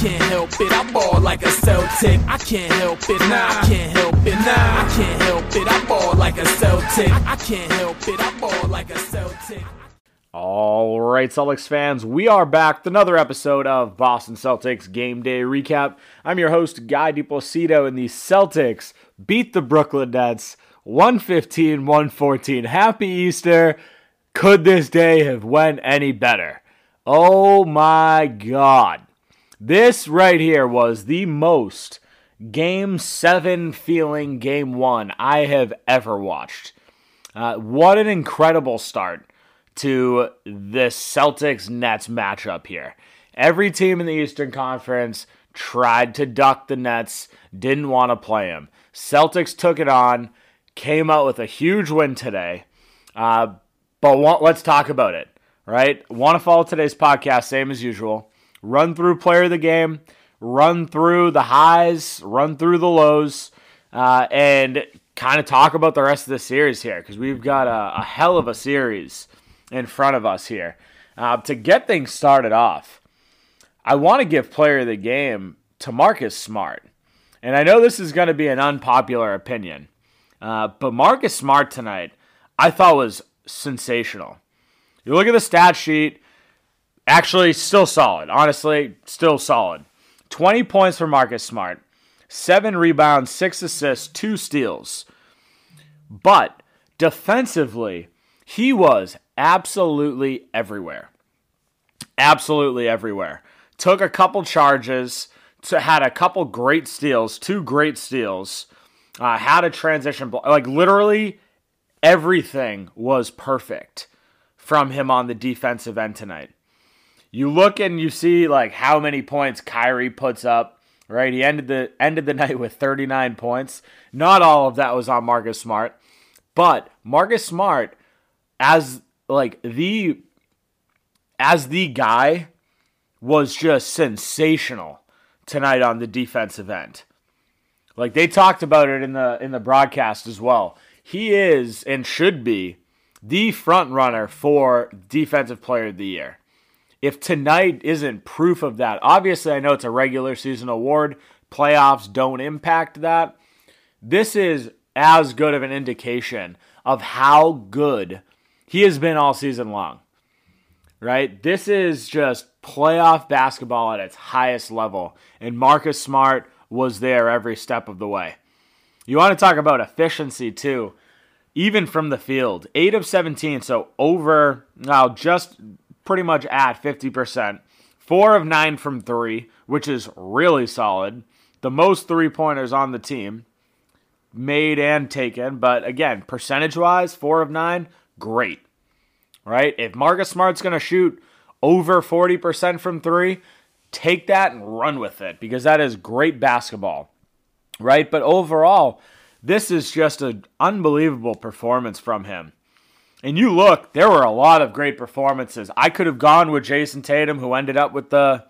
can't help it. I ball like a Celtic. I can't help it. Nah, I can't help it. Nah, I can't help it. I ball like a Celtic. I can't help it. I ball like a Celtic. All right, Celtics fans, we are back with another episode of Boston Celtics Game Day Recap. I'm your host, Guy DePlacido, and the Celtics beat the Brooklyn Nets 115 114. Happy Easter. Could this day have went any better? Oh my God. This right here was the most Game 7 feeling Game 1 I have ever watched. Uh, what an incredible start to this Celtics Nets matchup here. Every team in the Eastern Conference tried to duck the Nets, didn't want to play them. Celtics took it on, came out with a huge win today. Uh, but want, let's talk about it, right? Want to follow today's podcast, same as usual. Run through player of the game, run through the highs, run through the lows, uh, and kind of talk about the rest of the series here because we've got a, a hell of a series in front of us here. Uh, to get things started off, I want to give player of the game to Marcus Smart. And I know this is going to be an unpopular opinion, uh, but Marcus Smart tonight I thought was sensational. You look at the stat sheet, actually, still solid. Honestly, still solid. 20 points for Marcus Smart, seven rebounds, six assists, two steals. But defensively, he was absolutely everywhere. Absolutely everywhere. Took a couple charges, to, had a couple great steals, two great steals, uh, had a transition, like literally everything was perfect from him on the defensive end tonight. You look and you see like how many points Kyrie puts up, right? He ended the ended the night with 39 points. Not all of that was on Marcus Smart, but Marcus Smart as like the as the guy was just sensational tonight on the defensive end. Like they talked about it in the in the broadcast as well. He is and should be the front runner for defensive player of the year. If tonight isn't proof of that, obviously I know it's a regular season award, playoffs don't impact that. This is as good of an indication of how good he has been all season long. Right? This is just playoff basketball at its highest level. And Marcus Smart was there every step of the way. You want to talk about efficiency too, even from the field. 8 of 17, so over, now just pretty much at 50%. 4 of 9 from 3, which is really solid. The most three pointers on the team, made and taken. But again, percentage wise, 4 of 9, great. Right? If Marcus Smart's going to shoot over 40% from three, take that and run with it because that is great basketball. Right? But overall, this is just an unbelievable performance from him. And you look, there were a lot of great performances. I could have gone with Jayson Tatum, who ended up with the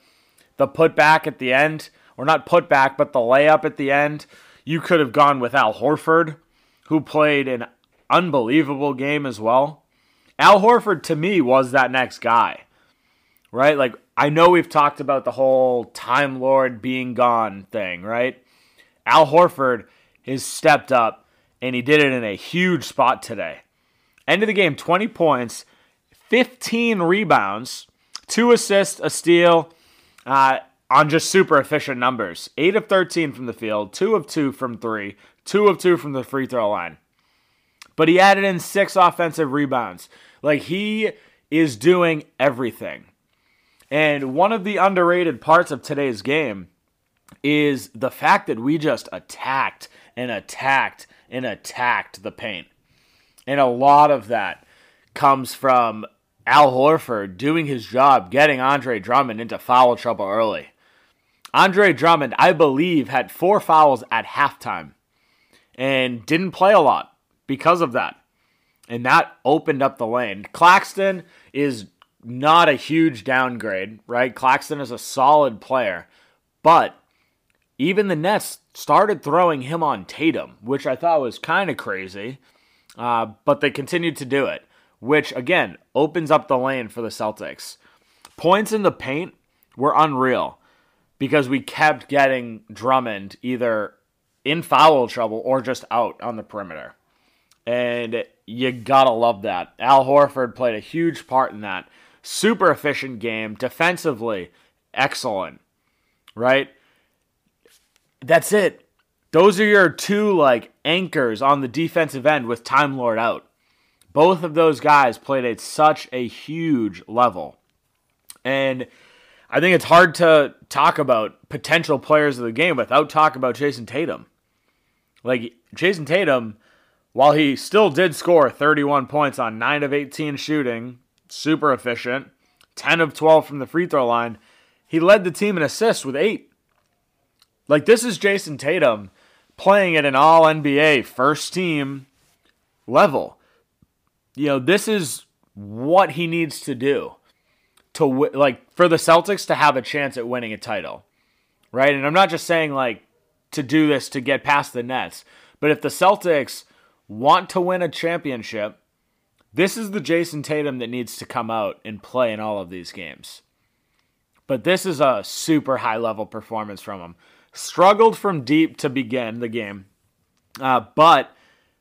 the putback at the end, or not putback, but the layup at the end. You could have gone with Al Horford, who played an unbelievable game as well. Al Horford to me was that next guy, right? Like, I know we've talked about the whole Time Lord being gone thing, right? Al Horford has stepped up and he did it in a huge spot today. End of the game 20 points, 15 rebounds, two assists, a steal uh, on just super efficient numbers. 8 of 13 from the field, 2 of 2 from 3, 2 of 2 from the free throw line. But he added in six offensive rebounds. Like he is doing everything. And one of the underrated parts of today's game is the fact that we just attacked and attacked and attacked the paint. And a lot of that comes from Al Horford doing his job, getting Andre Drummond into foul trouble early. Andre Drummond, I believe, had four fouls at halftime and didn't play a lot because of that and that opened up the lane. Claxton is not a huge downgrade, right? Claxton is a solid player, but even the Nets started throwing him on Tatum, which I thought was kind of crazy, uh, but they continued to do it, which again opens up the lane for the Celtics. Points in the paint were unreal. because we kept getting Drummond either in foul trouble or just out on the perimeter. And you gotta love that. Al Horford played a huge part in that. Super efficient game, defensively, excellent. Right? That's it. Those are your two like anchors on the defensive end with Time Lord out. Both of those guys played at such a huge level. And I think it's hard to talk about potential players of the game without talking about Jayson Tatum. Like Jayson Tatum, while he still did score 31 points on 9 of 18 shooting, super efficient, 10 of 12 from the free throw line, he led the team in assists with 8. Like this is Jayson Tatum playing at an all NBA first team level. You know, this is what he needs to do to like for the Celtics to have a chance at winning a title. Right? And I'm not just saying like to do this to get past the Nets, but if the Celtics want to win a championship, this is the Jayson Tatum that needs to come out and play in all of these games. But this is a super high level performance from him struggled from deep to begin the game, uh, but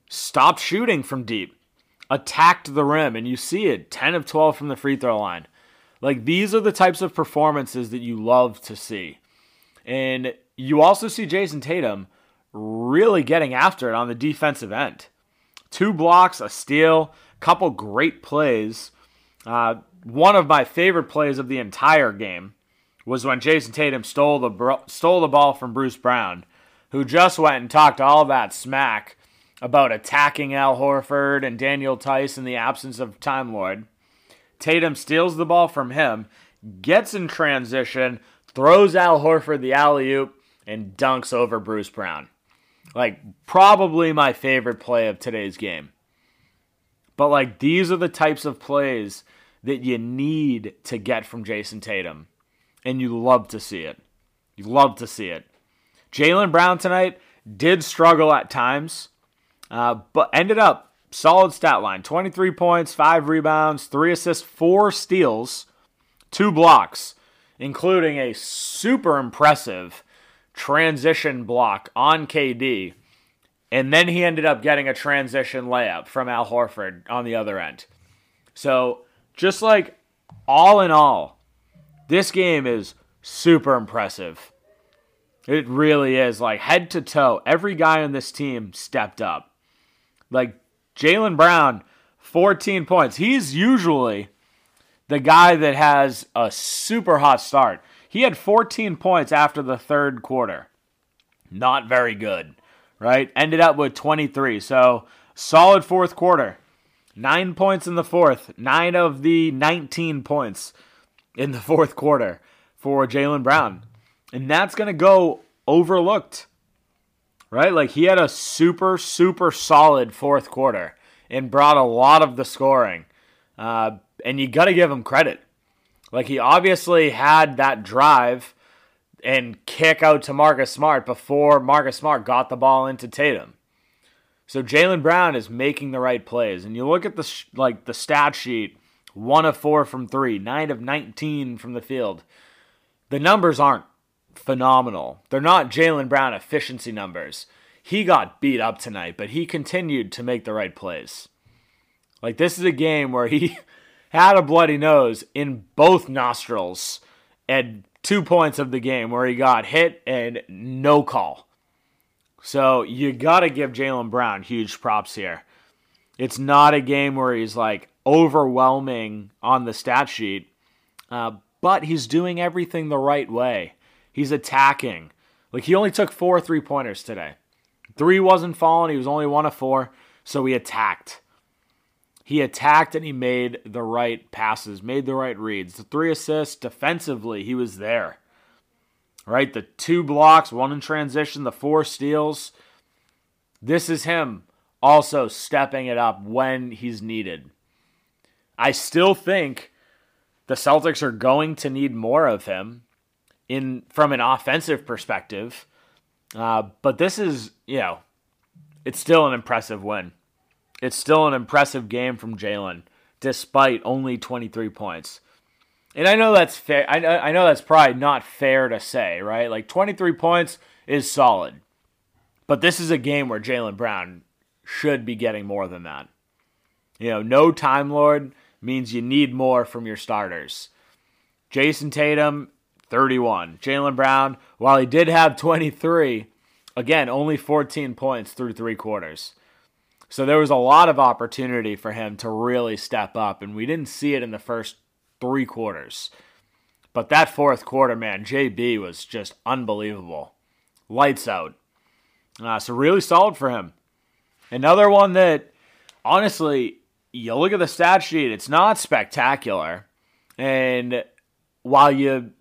stopped shooting from deep, attacked the rim, and you see it 10 of 12 from the free throw line. Like these are the types of performances that you love to see. And you also see Jayson Tatum really getting after it on the defensive end. Two blocks, a steal, couple great plays. Uh, one of my favorite plays of the entire game was when Jayson Tatum stole the stole the ball from Bruce Brown, who just went and talked all that smack about attacking Al Horford and Daniel Theis in the absence of Time Lord. Tatum steals the ball from him, gets in transition, throws Al Horford the alley oop, and dunks over Bruce Brown. Like, probably my favorite play of today's game. But, like, these are the types of plays that you need to get from Jason Tatum and you love to see it. You love to see it. Jaylen Brown tonight did struggle at times, uh, but ended up solid stat line 23 points, 5 rebounds, 3 assists, 4 steals, 2 blocks, including a super impressive transition block on KD. And then he ended up getting a transition layup from Al Horford on the other end. So, just like all in all, this game is super impressive. It really is. Like head to toe, every guy on this team stepped up. Like Jaylen Brown, 14 points. He's usually the guy that has a super hot start. He had 14 points after the third quarter. Not very good, right? Ended up with 23. So solid fourth quarter. Nine points in the fourth, nine of the 19 points in the fourth quarter for Jaylen Brown. And that's going to go overlooked, right? Like he had a super, super solid fourth quarter and brought a lot of the scoring. Uh, and you got to give him credit. Like he obviously had that drive and kick out to Marcus Smart before Marcus Smart got the ball into Tatum. So Jaylen Brown is making the right plays, and you look at the sh- like the stat sheet one of four from three, nine of 19 from the field. The numbers aren't phenomenal. They're not Jaylen Brown efficiency numbers. He got beat up tonight, but he continued to make the right plays. Like, this is a game where he had a bloody nose in both nostrils at two points of the game where he got hit and no call. So you got to give Jaylen Brown huge props here. It's not a game where he's like, overwhelming on the stat sheet, uh, but he's doing everything the right way. He's attacking. Like he only took four three pointers today. Three wasn't falling. He was only one of four, so he attacked. He attacked and he made the right passes, made the right reads. The three assists defensively, he was there. Right? The two blocks, one in transition, the four steals. This is him also stepping it up when he's needed. I still think the Celtics are going to need more of him in from an offensive perspective. Uh, but this is, you know, it's still an impressive win. It's still an impressive game from Jaylen, despite only 23 points. And I know that's fair. I know, I know that's probably not fair to say, right? Like 23 points is solid. But this is a game where Jaylen Brown should be getting more than that. You know, no Time Lord means you need more from your starters. Jayson Tatum, 31. Jaylen Brown, while he did have 23, again, only 14 points through three quarters. So there was a lot of opportunity for him to really step up, and we didn't see it in the first three quarters. But that fourth quarter, man, JB was just unbelievable. Lights out. Uh, so really solid for him. Another one that, honestly, you look at the stat sheet, it's not spectacular. And while you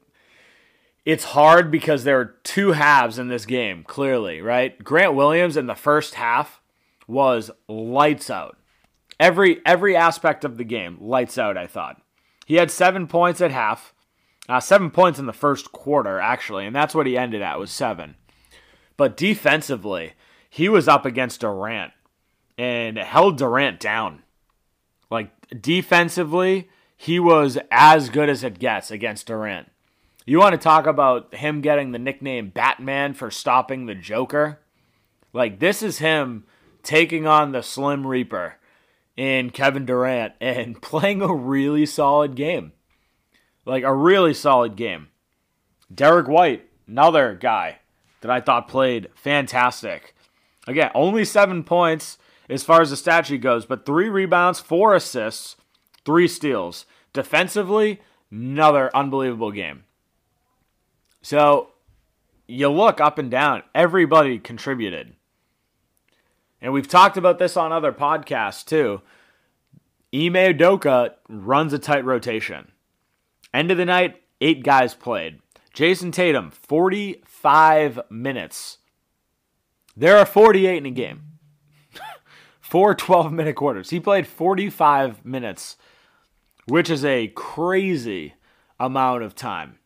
it's hard because there are two halves in this game, clearly, right? Grant Williams in the first half was lights out. Every every aspect of the game, lights out, I thought. He had seven points at half. Uh, seven points in the first quarter, actually, and that's what he ended at was seven. But defensively, he was up against Durant and held Durant down. Defensively, he was as good as it gets against Durant. You want to talk about him getting the nickname Batman for stopping the Joker? Like, this is him taking on the Slim Reaper in Kevin Durant and playing a really solid game. Like, a really solid game. Derrick White, another guy that I thought played fantastic. Again, only seven points as far as the stat sheet goes, but three rebounds, four assists, three steals. Defensively, another unbelievable game. So you look up and down, everybody contributed. And we've talked about this on other podcasts too. Ime runs a tight rotation. End of the night, eight guys played. Jayson Tatum, 45 minutes. There are 48 in a game. Four 12 minute quarters. He played 45 minutes, which is a crazy amount of time.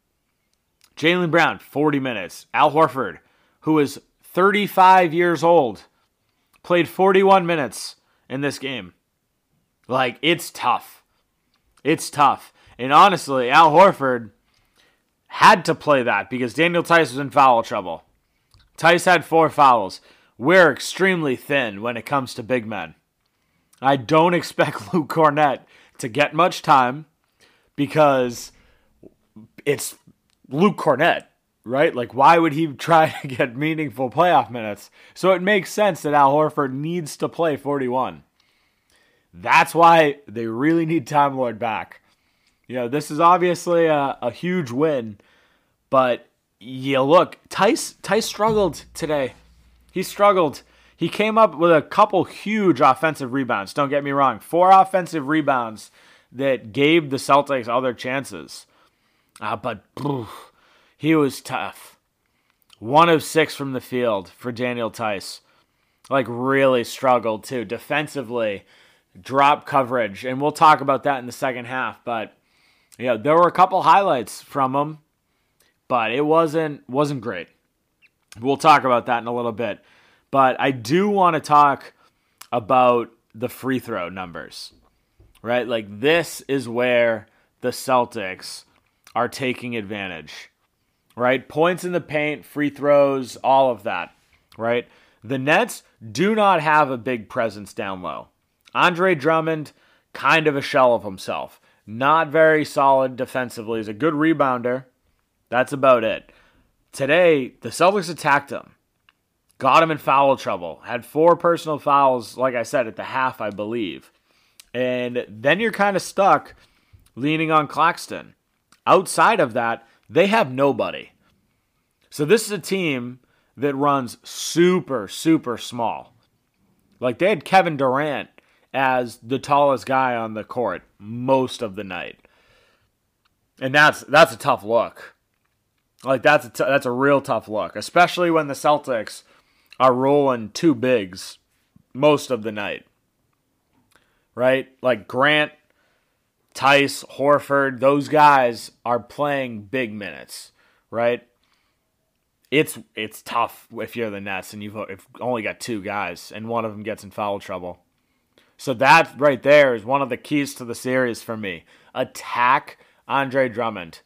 Jaylen Brown, 40 minutes. Al Horford, who is 35 years old, played 41 minutes in this game. Like, it's tough. It's tough. And honestly, Al Horford had to play that because Daniel Theis was in foul trouble. Theis had four fouls. We're extremely thin when it comes to big men. I don't expect Luke Kornet to get much time because it's Luke Kornet, right? Like, why would he try to get meaningful playoff minutes? So it makes sense that Al Horford needs to play 41. That's why they really need Time Lord back. You know, this is obviously a, a huge win, but yeah, look, Theis Theis struggled today. He struggled. He came up with a couple huge offensive rebounds. Don't get me wrong, four offensive rebounds that gave the Celtics other chances. Uh, but oof, he was tough. One of six from the field for Daniel Theis. Like, really struggled too. Defensively, drop coverage. And we'll talk about that in the second half. But, yeah, there were a couple highlights from him, but it wasn't wasn't great. We'll talk about that in a little bit. But I do want to talk about the free throw numbers, right? Like, this is where the Celtics are taking advantage, right? Points in the paint, free throws, all of that, right? The Nets do not have a big presence down low. Andre Drummond, kind of a shell of himself. Not very solid defensively. He's a good rebounder. That's about it. Today, the Celtics attacked him, got him in foul trouble, had four personal fouls, like I said, at the half, I believe. And then you're kind of stuck leaning on Claxton. Outside of that, they have nobody. So this is a team that runs super, super small. Like they had Kevin Durant as the tallest guy on the court most of the night. And that's that's a tough look. Like that's a t- that's a real tough look, especially when the Celtics are rolling two bigs most of the night. Right? Like Grant Theis, Horford, those guys are playing big minutes, right? It's it's tough if you're the Nets and you've, only got two guys and one of them gets in foul trouble. So that right there is one of the keys to the series for me. Attack Andre Drummond.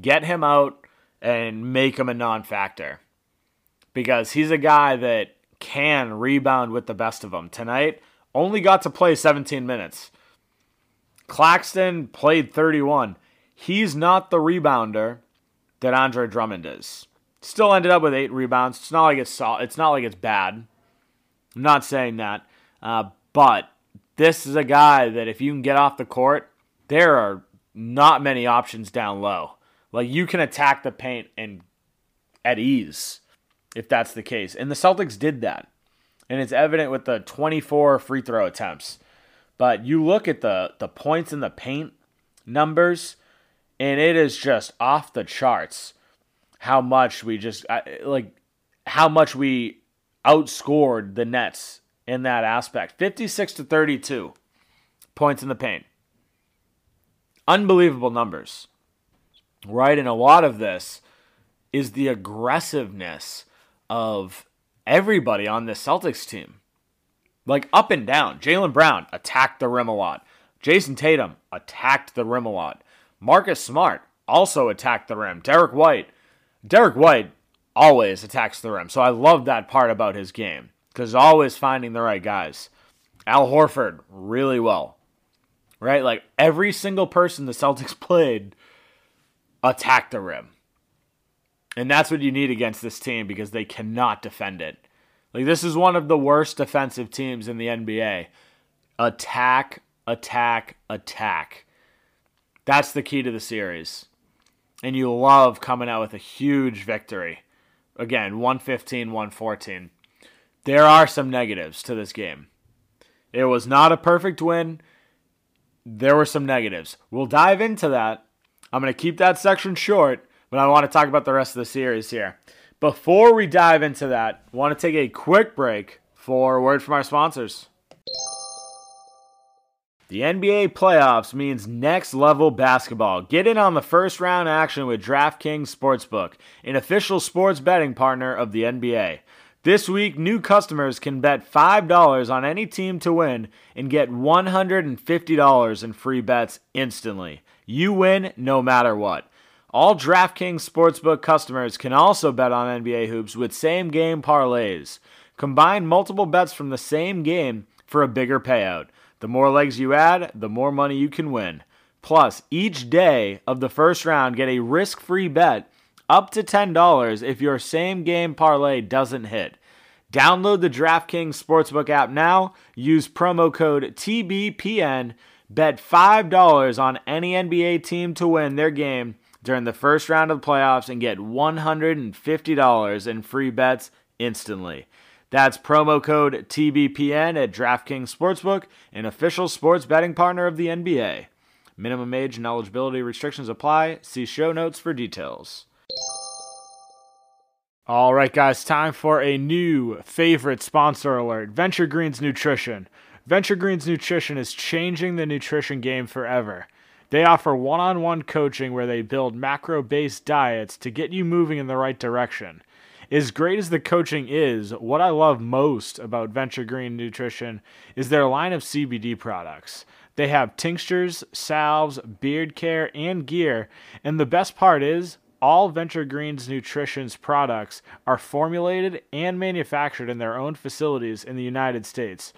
Get him out and make him a non factor. Because he's a guy that can rebound with the best of them. Tonight, only got to play 17 minutes. Claxton played 31. He's not the rebounder that Andre Drummond is. Still ended up with eight rebounds. It's not like it's it's not like it's bad. I'm not saying that, uh, but this is a guy that if you can get off the court, there are not many options down low. Like you can attack the paint and at ease if that's the case. And the Celtics did that. And it's evident with the 24 free throw attempts. But you look at the the points in the paint numbers and it is just off the charts how much we just like how much we outscored the Nets in that aspect. 56 to 32 points in the paint. Unbelievable numbers. Right? And a lot of this is the aggressiveness of everybody on the Celtics team. Like up and down. Jaylen Brown attacked the rim a lot. Jayson Tatum attacked the rim a lot. Marcus Smart also attacked the rim. Derrick White. Derrick White always attacks the rim. So I love that part about his game because always finding the right guys. Al Horford, really well. Right? Like every single person the Celtics played attacked the rim. And that's what you need against this team because they cannot defend it. Like this is one of the worst defensive teams in the NBA. Attack, attack, attack. That's the key to the series. And you love coming out with a huge victory. Again, 115, 114. There are some negatives to this game. It was not a perfect win. There were some negatives. We'll dive into that. I'm going to keep that section short, but I want to talk about the rest of the series here. Before we dive into that, I want to take a quick break for a word from our sponsors. The NBA playoffs means next level basketball. Get in on the first round action with DraftKings Sportsbook, an official sports betting partner of the NBA. This week, new customers can bet $5 on any team to win and get $150 in free bets instantly. You win no matter what. All DraftKings Sportsbook customers can also bet on NBA hoops with same game parlays. Combine multiple bets from the same game for a bigger payout. The more legs you add, the more money you can win. Plus, each day of the first round, get a risk free bet up to $10 if your same game parlay doesn't hit. Download the DraftKings Sportsbook app now. Use promo code TBPN. Bet $5 on any NBA team to win their game during the first round of the playoffs and get $150 in free bets instantly. That's promo code TBPN at DraftKings Sportsbook, an official sports betting partner of the NBA. Minimum age and eligibility restrictions apply. See show notes for details. All right, guys, time for a new favorite sponsor alert Venture Greens Nutrition. Venture Greens Nutrition is changing the nutrition game forever. They offer one on one coaching where they build macro based diets to get you moving in the right direction as great as the coaching is, what I love most about Venture Green Nutrition is their line of CBD products. They have tinctures, salves, beard care, and gear. And the best part is, all Venture Greens Nutrition's products are formulated and manufactured in their own facilities in the United States.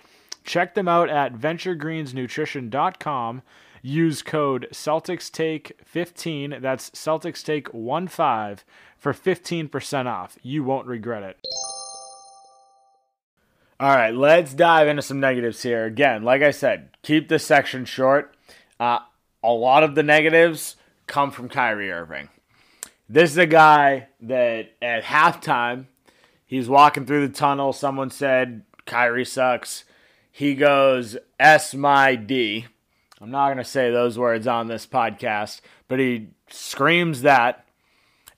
Check them out at venturegreensnutrition.com. Use code CelticsTake15, that's CelticsTake15 for 15% off. You won't regret it. All right, let's dive into some negatives here. Again, like I said, keep this section short. Uh, a lot of the negatives come from Kyrie Irving. This is a guy that at halftime, he's walking through the tunnel. Someone said, Kyrie sucks. He goes, S my D. I'm not going to say those words on this podcast, but he screams that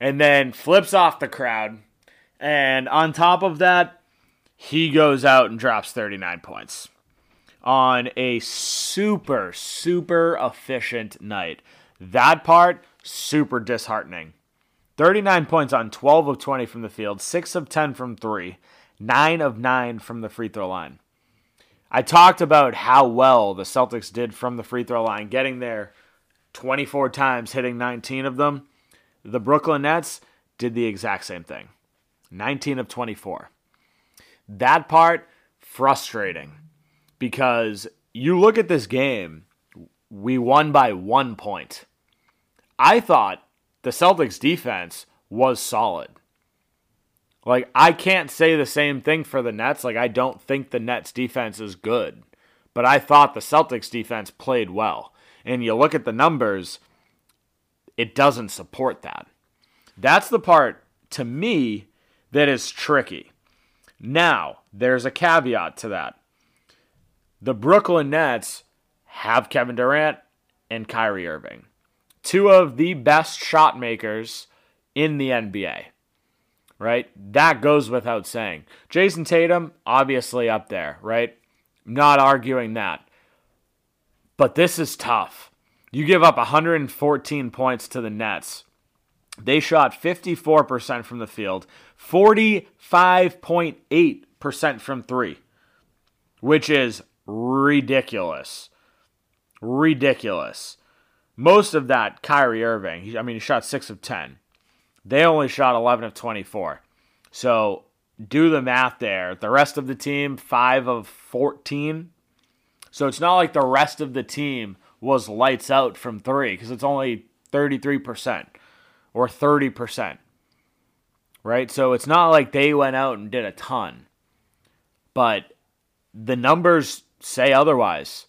and then flips off the crowd. And on top of that, he goes out and drops 39 points on a super, super efficient night. That part, super disheartening. 39 points on 12 of 20 from the field, 6 of 10 from 3, 9 of 9 from the free throw line. I talked about how well the Celtics did from the free throw line, getting there 24 times, hitting 19 of them. The Brooklyn Nets did the exact same thing 19 of 24. That part, frustrating because you look at this game, we won by one point. I thought the Celtics defense was solid. Like, I can't say the same thing for the Nets. Like, I don't think the Nets defense is good, but I thought the Celtics defense played well. And you look at the numbers, it doesn't support that. That's the part, to me, that is tricky. Now, there's a caveat to that. The Brooklyn Nets have Kevin Durant and Kyrie Irving, two of the best shot makers in the NBA. Right? That goes without saying. Jayson Tatum, obviously up there, right? Not arguing that. But this is tough. You give up 114 points to the Nets. They shot 54% from the field, 45.8% from three, which is ridiculous. Ridiculous. Most of that, Kyrie Irving. I mean, he shot 6 of 10. They only shot 11 of 24. So do the math there. The rest of the team, 5 of 14. So it's not like the rest of the team was lights out from three because it's only 33% or 30%. Right? So it's not like they went out and did a ton. But the numbers say otherwise.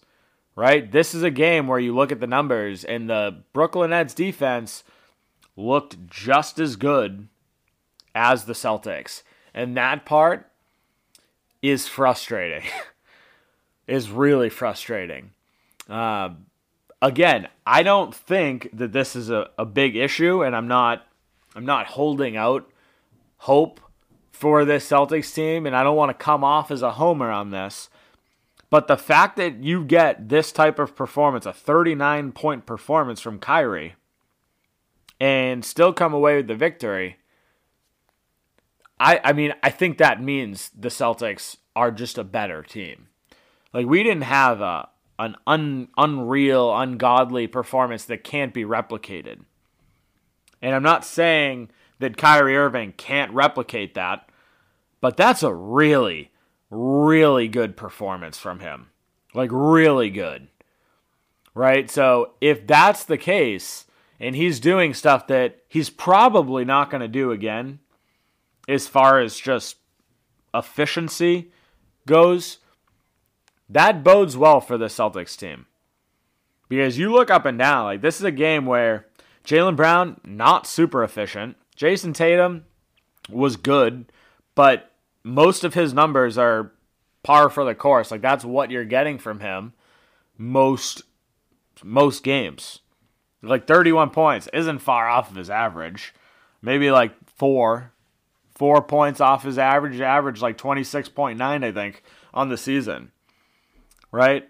Right? This is a game where you look at the numbers and the Brooklyn Nets defense looked just as good as the Celtics. And that part is frustrating. is really frustrating. Uh, again, I don't think that this is a, a big issue, and I'm not I'm not holding out hope for this Celtics team, and I don't want to come off as a homer on this. But the fact that you get this type of performance, a 39 point performance from Kyrie, and still come away with the victory, I, I mean, I think that means the Celtics are just a better team. Like, we didn't have a, an un, unreal, ungodly performance that can't be replicated. And I'm not saying that Kyrie Irving can't replicate that, but that's a really, really good performance from him. Like, really good. Right? So, if that's the case, and he's doing stuff that he's probably not going to do again, as far as just efficiency goes, that bodes well for the Celtics team. Because you look up and down, like this is a game where Jaylen Brown, not super efficient. Jayson Tatum was good, but most of his numbers are par for the course. Like that's what you're getting from him most most games. Like 31 points isn't far off of his average. Maybe like 4 4 points off his average, average like 26.9 I think on the season right?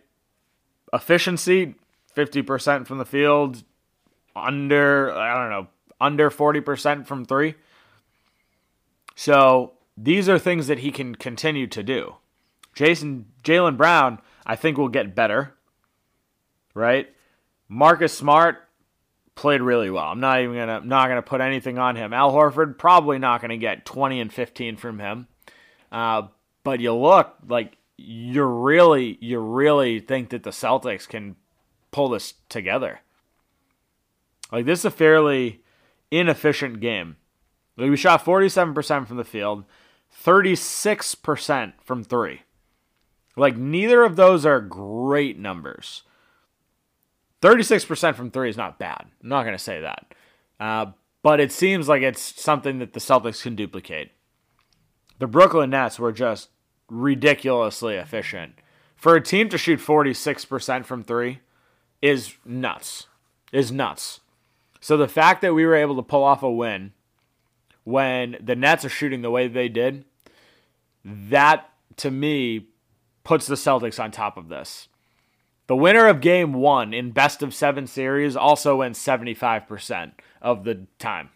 Efficiency, 50% from the field, under, I don't know, under 40% from three. So these are things that he can continue to do. Jason, Jaylen Brown, I think will get better, right? Marcus Smart played really well. I'm not even gonna not gonna put anything on him. Al Horford probably not gonna get 20 and 15 from him. Uh, but you look like you really you really think that the Celtics can pull this together. Like this is a fairly inefficient game. Like we shot 47% from the field, 36% from 3. Like neither of those are great numbers. 36% from 3 is not bad. I'm not going to say that. Uh, but it seems like it's something that the Celtics can duplicate. The Brooklyn Nets were just ridiculously efficient. For a team to shoot 46% from three is nuts. Is nuts. So the fact that we were able to pull off a win when the Nets are shooting the way they did, that to me puts the Celtics on top of this. The winner of game one in best of seven series also wins 75% of the time.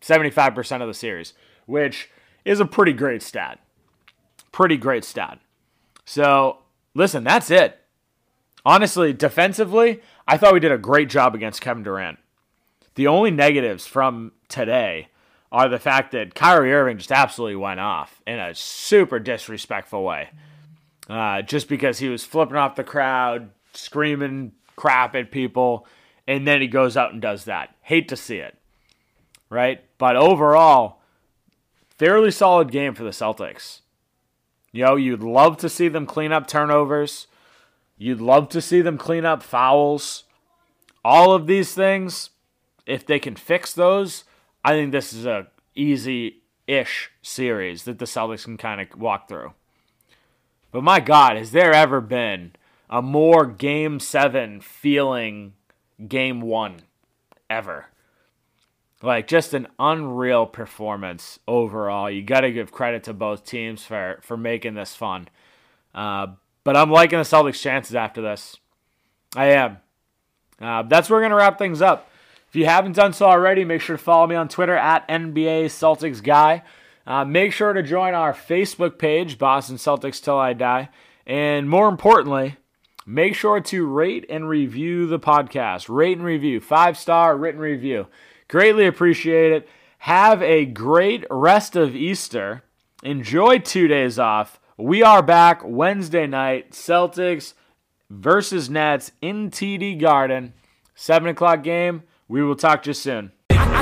75% of the series, which is a pretty great stat pretty great stat. So, listen, that's it honestly, defensively, I thought we did a great job against Kevin Durant. The only negatives from today are the fact that Kyrie Irving just absolutely went off in a super disrespectful way. Uh, just because he was flipping off the crowd, screaming crap at people, and then he goes out and does that. Hate to see it, right? But overall, fairly solid game for the Celtics. You know, you'd love to see them clean up turnovers. You'd love to see them clean up fouls. All of these things, if they can fix those, I think this is a easy ish series that the Celtics can kind of walk through. But my God, has there ever been a more game seven feeling game one ever? Like just an unreal performance overall. You got to give credit to both teams for for making this fun. Uh, but I'm liking the Celtics' chances after this. I am. Uh, that's where we're gonna wrap things up. If you haven't done so already, make sure to follow me on Twitter at NBA Celtics Guy. Uh, make sure to join our Facebook page, Boston Celtics Till I Die. And more importantly, make sure to rate and review the podcast. Rate and review, five star written review. Greatly appreciate it. Have a great rest of Easter. Enjoy two days off. We are back Wednesday night. Celtics versus Nets in TD Garden. 7 o'clock game. We will talk to you soon.